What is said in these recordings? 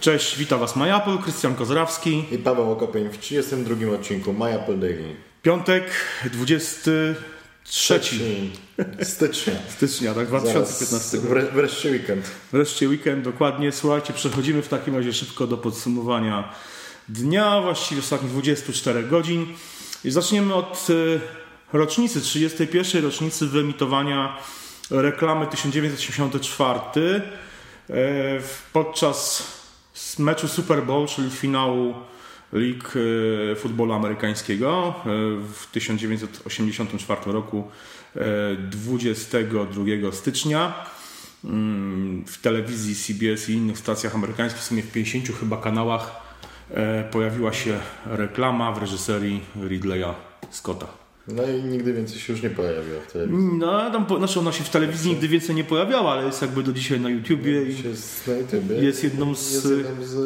Cześć, witam Was MyApple, Krystian Kozrawski. I Paweł Okopień w 32 odcinku MyApple Daily. Piątek, 23 Trzeci stycznia. stycznia, tak, 2015. Zaraz wre- wreszcie weekend. Wreszcie weekend, dokładnie. Słuchajcie, przechodzimy w takim razie szybko do podsumowania dnia, właściwie ostatnich 24 godzin. I zaczniemy od e, rocznicy, 31. rocznicy wyemitowania reklamy 1984 e, podczas meczu Super Bowl, czyli finału Lig e, Futbolu Amerykańskiego e, w 1984 roku e, 22 stycznia mm, w telewizji CBS i innych stacjach amerykańskich, w sumie w 50 chyba kanałach e, pojawiła się reklama w reżyserii Ridleya Scotta. No i nigdy więcej się już nie pojawiła w telewizji. No, tam, po- znaczy ona się w telewizji nigdy więcej nie pojawiała, ale jest jakby do dzisiaj na YouTubie i Jest na YouTubie. jest jedną z- Jest jedną z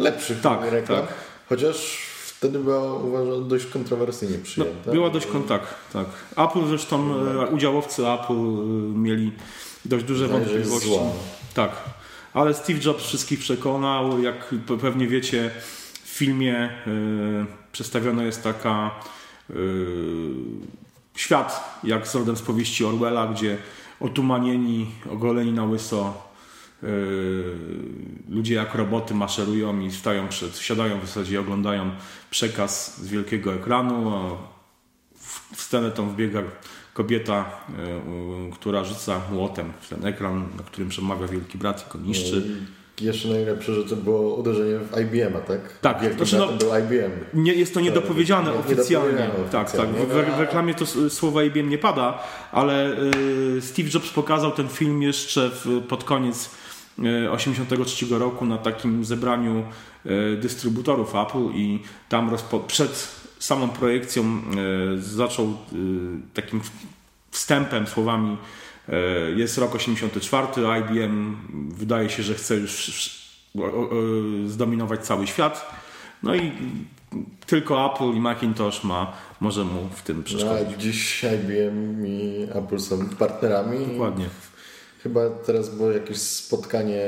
lepszych Tak, reklam. tak. Chociaż wtedy była uważam dość kontrowersyjnie No, przyjęta. była dość kontakt, tak. Apple zresztą, e, udziałowcy Apple e, mieli dość duże jest wątpliwości. zła. Tak, ale Steve Jobs wszystkich przekonał, jak pe- pewnie wiecie, w filmie e, przedstawiona jest taka e, świat, jak z rodem z powieści Orwella, gdzie otumanieni, ogoleni na łyso e, ludzie jak roboty maszerują i stają przed, siadają w zasadzie oglądają przekaz z wielkiego ekranu, a w, scenę tą wbiega kobieta, u- która rzuca młotem w ten ekran, na którym przemawia wielki brat i go niszczy. Jeszcze najlepsze, że to było uderzenie w IBM-a, tak? Tak, Wielkim znaczy no- był IBM. Nie, jest to niedopowiedziane nie- oficjalnie. niedopowiedziane Tak, tak. oficjalnie, W, w, w reklamie to słowa IBM nie pada, ale y, Steve Jobs pokazał ten film jeszcze w, pod koniec y, 83 roku na takim zebraniu y, dystrybutorów Apple i tam przed samą projekcją y, zaczął y, takim wstępem słowami y, jest rok 84, IBM wydaje się, że chce już o, zdominować cały świat. No i tylko Apple i Macintosh ma, może mu w tym No, przeszkodzić. a dziś IBM i Apple są partnerami. Dokładnie. Chyba teraz było jakieś spotkanie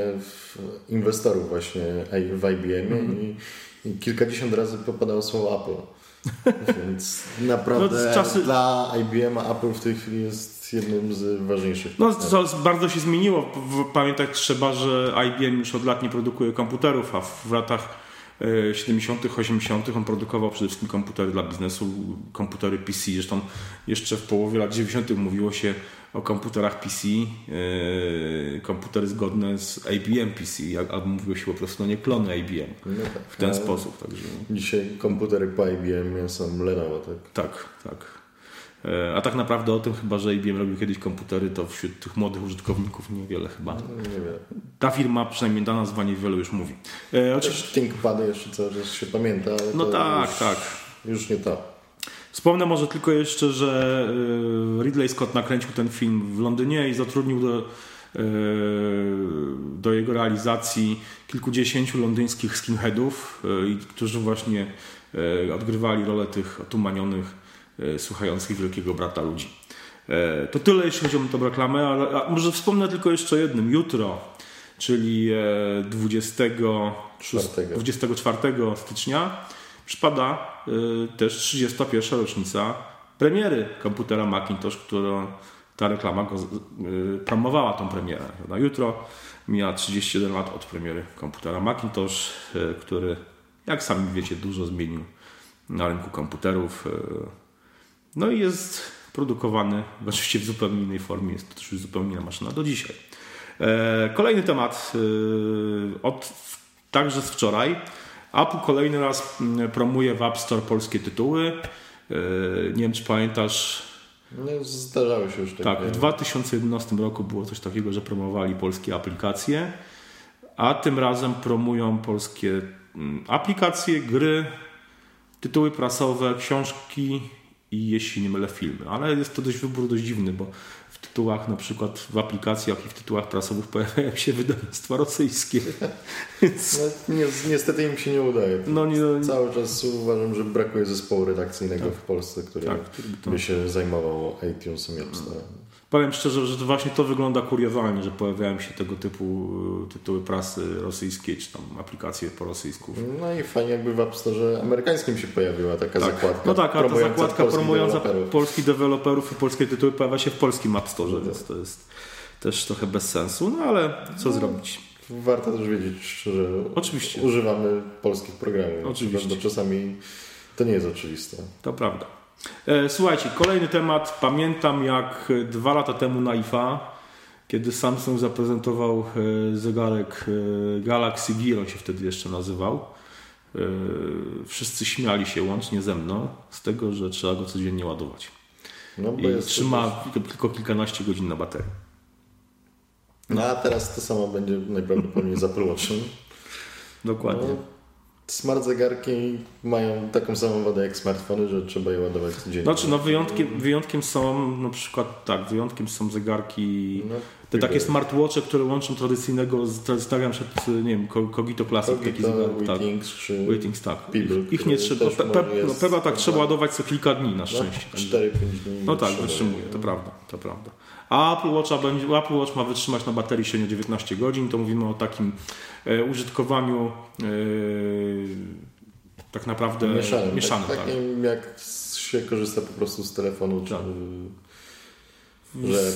inwestorów właśnie w IBM Mhm. i, i kilkadziesiąt razy popadało słowo Apple. Więc naprawdę No, czasy- dla IBM a Apple w tej chwili jest jednym z ważniejszych. No, to bardzo się zmieniło. Pamiętać trzeba, że IBM już od lat nie produkuje komputerów, a w latach e, 70., 80. on produkował przede wszystkim komputery dla biznesu, komputery PC. Zresztą jeszcze w połowie lat 90. mówiło się o komputerach PC, e, komputery zgodne z IBM PC, albo mówiło się po prostu, no nie klony IBM. No tak, W ten sposób. Także. Dzisiaj komputery po IBM są Lenovo, tak? Tak, tak. E, A tak naprawdę o tym chyba, że IBM robił kiedyś komputery, to wśród tych młodych użytkowników niewiele chyba. No, nie. Ta firma, przynajmniej ta nazwa niewiele już mówi. E, oczywiście, ThinkPady jeszcze cały czas się pamięta, ale no tak, już, tak. już nie to. Wspomnę może tylko jeszcze, że e, Ridley Scott nakręcił ten film w Londynie i zatrudnił do, e, do jego realizacji kilkudziesięciu londyńskich skinheadów, którzy właśnie odgrywali rolę tych otumanionych, słuchających wielkiego brata ludzi. E, To tyle, jeśli chodzi o tę reklamę, ale może wspomnę tylko jeszcze o jednym. Jutro, czyli e, 26, Czwartego. 24 stycznia, przypada też 31. rocznica premiery komputera Macintosh, którą ta reklama go, promowała tą premierę. Na jutro mija 31 lat od premiery komputera Macintosh, który, jak sami wiecie, dużo zmienił na rynku komputerów. No i jest produkowany oczywiście w zupełnie innej formie, jest to już zupełnie inna maszyna do dzisiaj. E, Kolejny temat y, od także z wczoraj. Apple kolejny raz promuje w App Store polskie tytuły. E, Nie wiem, czy pamiętasz, No, zdarzały się już takie. tak, w 2011 roku było coś takiego, że promowali polskie aplikacje, a tym razem promują polskie aplikacje, gry, tytuły prasowe, książki i jeśli nie mylę filmy. Ale jest to dość wybór dość dziwny, bo w tytułach na przykład w aplikacjach i w tytułach prasowych pojawiają się wydawnictwa rosyjskie. No, ni niestety im się nie udaje. no nie, Cały czas uważam, że brakuje zespołu redakcyjnego w Polsce, który tak, by się zajmował iTunesem i App. Powiem szczerze, że to właśnie to wygląda kuriozalnie, że pojawiają się tego typu y, tytuły prasy rosyjskiej, czy tam aplikacje po rosyjsku. No i fajnie jakby w App Store amerykańskim się pojawiła taka tak. zakładka. No tak, a ta zakładka promująca deweloperów. polskich deweloperów i polskie tytuły pojawia się w polskim App Store, no więc to jest też trochę bez sensu, no ale co no, zrobić? Warto też wiedzieć, że Oczywiście. używamy polskich programów. Oczywiście. Bo czasami to nie jest oczywiste. To prawda. E, słuchajcie, kolejny temat. Pamiętam jak dwa lata temu na IFA, kiedy Samsung zaprezentował e, zegarek e, Galaxy Gear, on się wtedy jeszcze nazywał. Wszyscy śmiali się, łącznie ze mną, z tego, że trzeba go codziennie ładować. No, I trzyma tylko kilkanaście godzin na baterii. No a teraz to samo będzie najprawdopodobniej z Apple Watchem. Dokładnie. No, smart zegarki mają taką samą wadę jak smartfony, że trzeba je ładować codziennie. Znaczy, no wyjątkiem, wyjątkiem są na przykład, tak, wyjątkiem są zegarki, no, te takie smartwatche, które łączą tradycyjnego, stawiam przed, nie wiem, Cogito Classic, Cogito, taki tak. czy Waitings, tak. Ich nie trzeba, pe, pe, no, Pebble tak trzeba ładować co kilka dni na no, szczęście. No, 4-5 dni. No tak, wytrzymuje, to prawda, to prawda. A Apple Watch, Apple Watch ma wytrzymać na baterii średnio 19 godzin, to mówimy o takim e, użytkowaniu e, tak naprawdę mieszanym. mieszanym tak, tak. Takim jak się korzysta po prostu z telefonu, tak. czy, że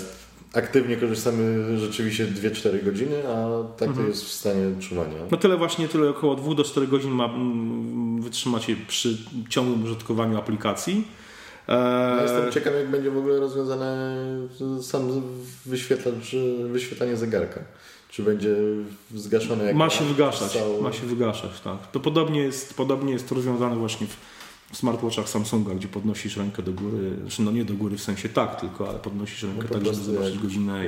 aktywnie korzystamy rzeczywiście 2-4 godziny, a tak mhm. to jest w stanie czuwania. No tyle właśnie, tyle około 2 do 4 godzin ma mm, wytrzymać przy ciągłym użytkowaniu aplikacji. Ja jestem ciekaw, jak będzie w ogóle rozwiązane sam wyświetlacz, wyświetlanie zegarka. Czy będzie zgaszone jak Ma się wygaszać, ma się wygaszać, tak. To podobnie jest, podobnie jest to rozwiązane właśnie w smartwatchach Samsunga, gdzie podnosisz rękę do góry, znaczy no nie do góry w sensie tak, tylko ale podnosisz rękę no tak, żeby zobaczyć godzinę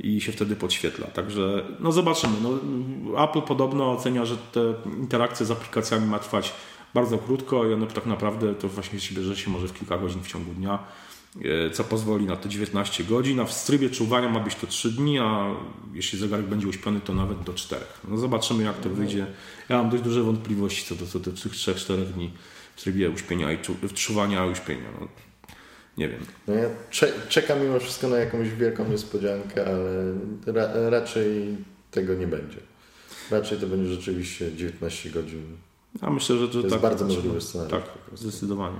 i, i, się wtedy podświetla. Także no zobaczymy. No, Apple podobno ocenia, że te interakcje z aplikacjami ma trwać bardzo krótko i one tak naprawdę to właśnie się bierze się może w kilka godzin w ciągu dnia, e, co pozwoli na te 19 godzin, a w trybie czuwania ma być to 3 dni, a jeśli zegarek będzie uśpiony, to nawet do 4. No zobaczymy jak to wyjdzie. Ja mam dość duże wątpliwości co do, co do tych 3-4 dni trybie uśpienia i czuwania i uśpienia. No, nie wiem. No ja czekam mimo wszystko na jakąś wielką niespodziankę, ale ra raczej tego nie będzie. Raczej to będzie rzeczywiście 19 godzin a myślę, że to, to jest tak, bardzo możliwy scenariusz. Tak, zdecydowanie.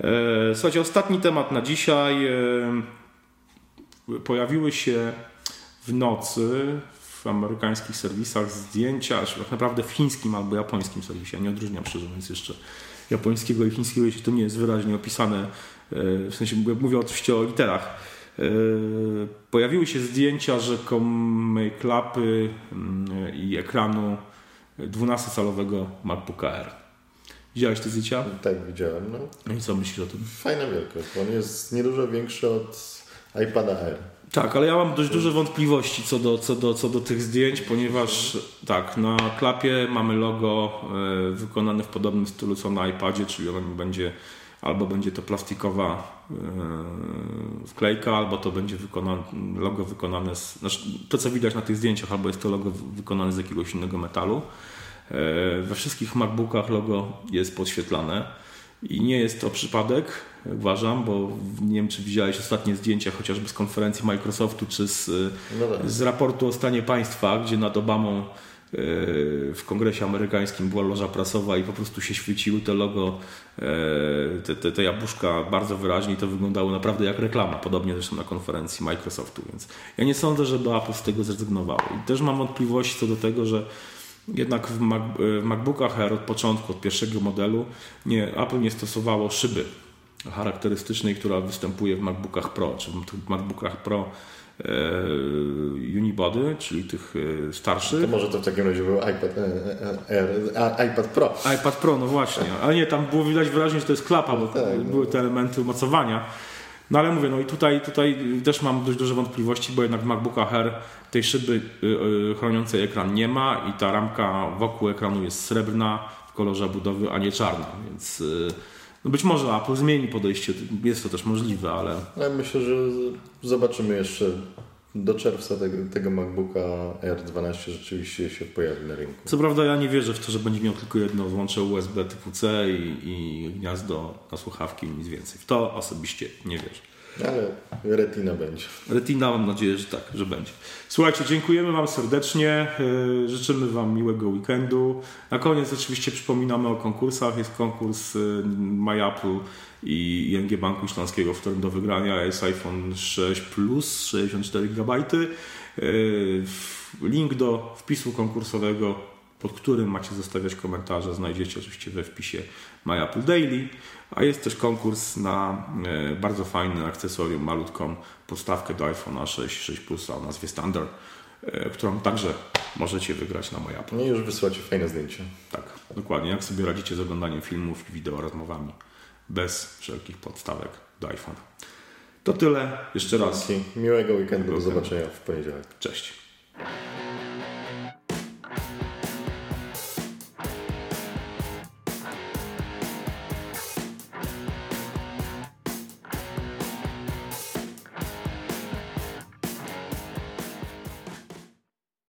E, słuchajcie, ostatni temat na dzisiaj. E, pojawiły się w nocy w amerykańskich serwisach zdjęcia, tak naprawdę w chińskim albo japońskim serwisie. Ja nie odróżniam szczerze mówiąc jeszcze japońskiego i chińskiego, jeśli to nie jest wyraźnie opisane. E, w sensie mówię oczywiście o literach. Pojawiły się zdjęcia rzekomej klapy mm, i ekranu 12-calowego MacBooka Air. Widziałeś te zdjęcia? Tak, widziałem. No. no. I co myślisz o tym? Fajna wielkość. On jest niedużo większy od iPada Air. Tak, ale ja mam dość duże wątpliwości co do, co do, co do tych zdjęć, ponieważ tak, na klapie mamy logo y, wykonane w podobnym stylu co na iPadzie, czyli będzie albo będzie to plastikowa yy, wklejka, albo to będzie wykonane, logo wykonane z, znaczy to co widać na tych zdjęciach, albo jest to logo wykonane z jakiegoś innego metalu. Yy, we wszystkich MacBookach logo jest podświetlane i nie jest to przypadek, uważam, bo nie wiem czy widziałeś ostatnie zdjęcia chociażby z konferencji Microsoftu czy z, no tak. z raportu o stanie państwa, gdzie nad Obamą w kongresie amerykańskim była loża prasowa i po prostu się świeciły te logo, e, te, te, te jabłuszka bardzo wyraźnie i to wyglądało naprawdę jak reklama, podobnie zresztą na konferencji Microsoftu, więc ja nie sądzę, żeby Apple z tego zrezygnowało. I też mam wątpliwości co do tego, że jednak w, Mac, w MacBookach Air od początku, od pierwszego modelu nie, Apple nie stosowało szyby charakterystycznej, która występuje w MacBookach Pro, czy w MacBookach Pro E, unibody, czyli tych e, starszych. To może to w takim razie był iPad, e, iPad Pro. iPad Pro, no właśnie. Ale nie, tam było widać wyraźnie, że to jest klapa, bo tak, no. były te elementy umocowania. No ale mówię, no i tutaj, tutaj też mam dość duże wątpliwości, bo jednak w MacBookach Air tej szyby chroniącej ekran nie ma i ta ramka wokół ekranu jest srebrna w kolorze budowy, a nie czarna, więc no być może Apple zmieni podejście, jest to też możliwe, ale... Ja myślę, że zobaczymy jeszcze do czerwca tego, tego MacBooka R12 rzeczywiście się pojawi na rynku. Co prawda ja nie wierzę w to, że będzie miał tylko jedno złącze USB typu C i, i gniazdo na słuchawki i nic więcej. W to osobiście nie wierzę. Ale retina będzie. Retina mam nadzieję, że tak, że będzie. Słuchajcie, dziękujemy Wam serdecznie. Yy, życzymy Wam miłego weekendu. Na koniec oczywiście przypominamy o konkursach. Jest konkurs yy, MyApple i ING Banku Śląskiego, w którym do wygrania jest iPhone 6 Plus 64 GB. Yy, link do wpisu konkursowego pod którym macie zostawiać komentarze, znajdziecie oczywiście we wpisie My Apple Daily. A jest też konkurs na e, bardzo fajny akcesorium, malutką podstawkę do iPhone'a 6, 6 Plus o nazwie Standard, e, którą także możecie wygrać na Apple. No i już wysłacie fajne zdjęcia. Tak, dokładnie. Jak sobie radzicie z oglądaniem filmów i wideo rozmowami bez wszelkich podstawek do iPhone'a. To tyle. Jeszcze raz. Miłego weekendu. Do zobaczenia w poniedziałek. Cześć.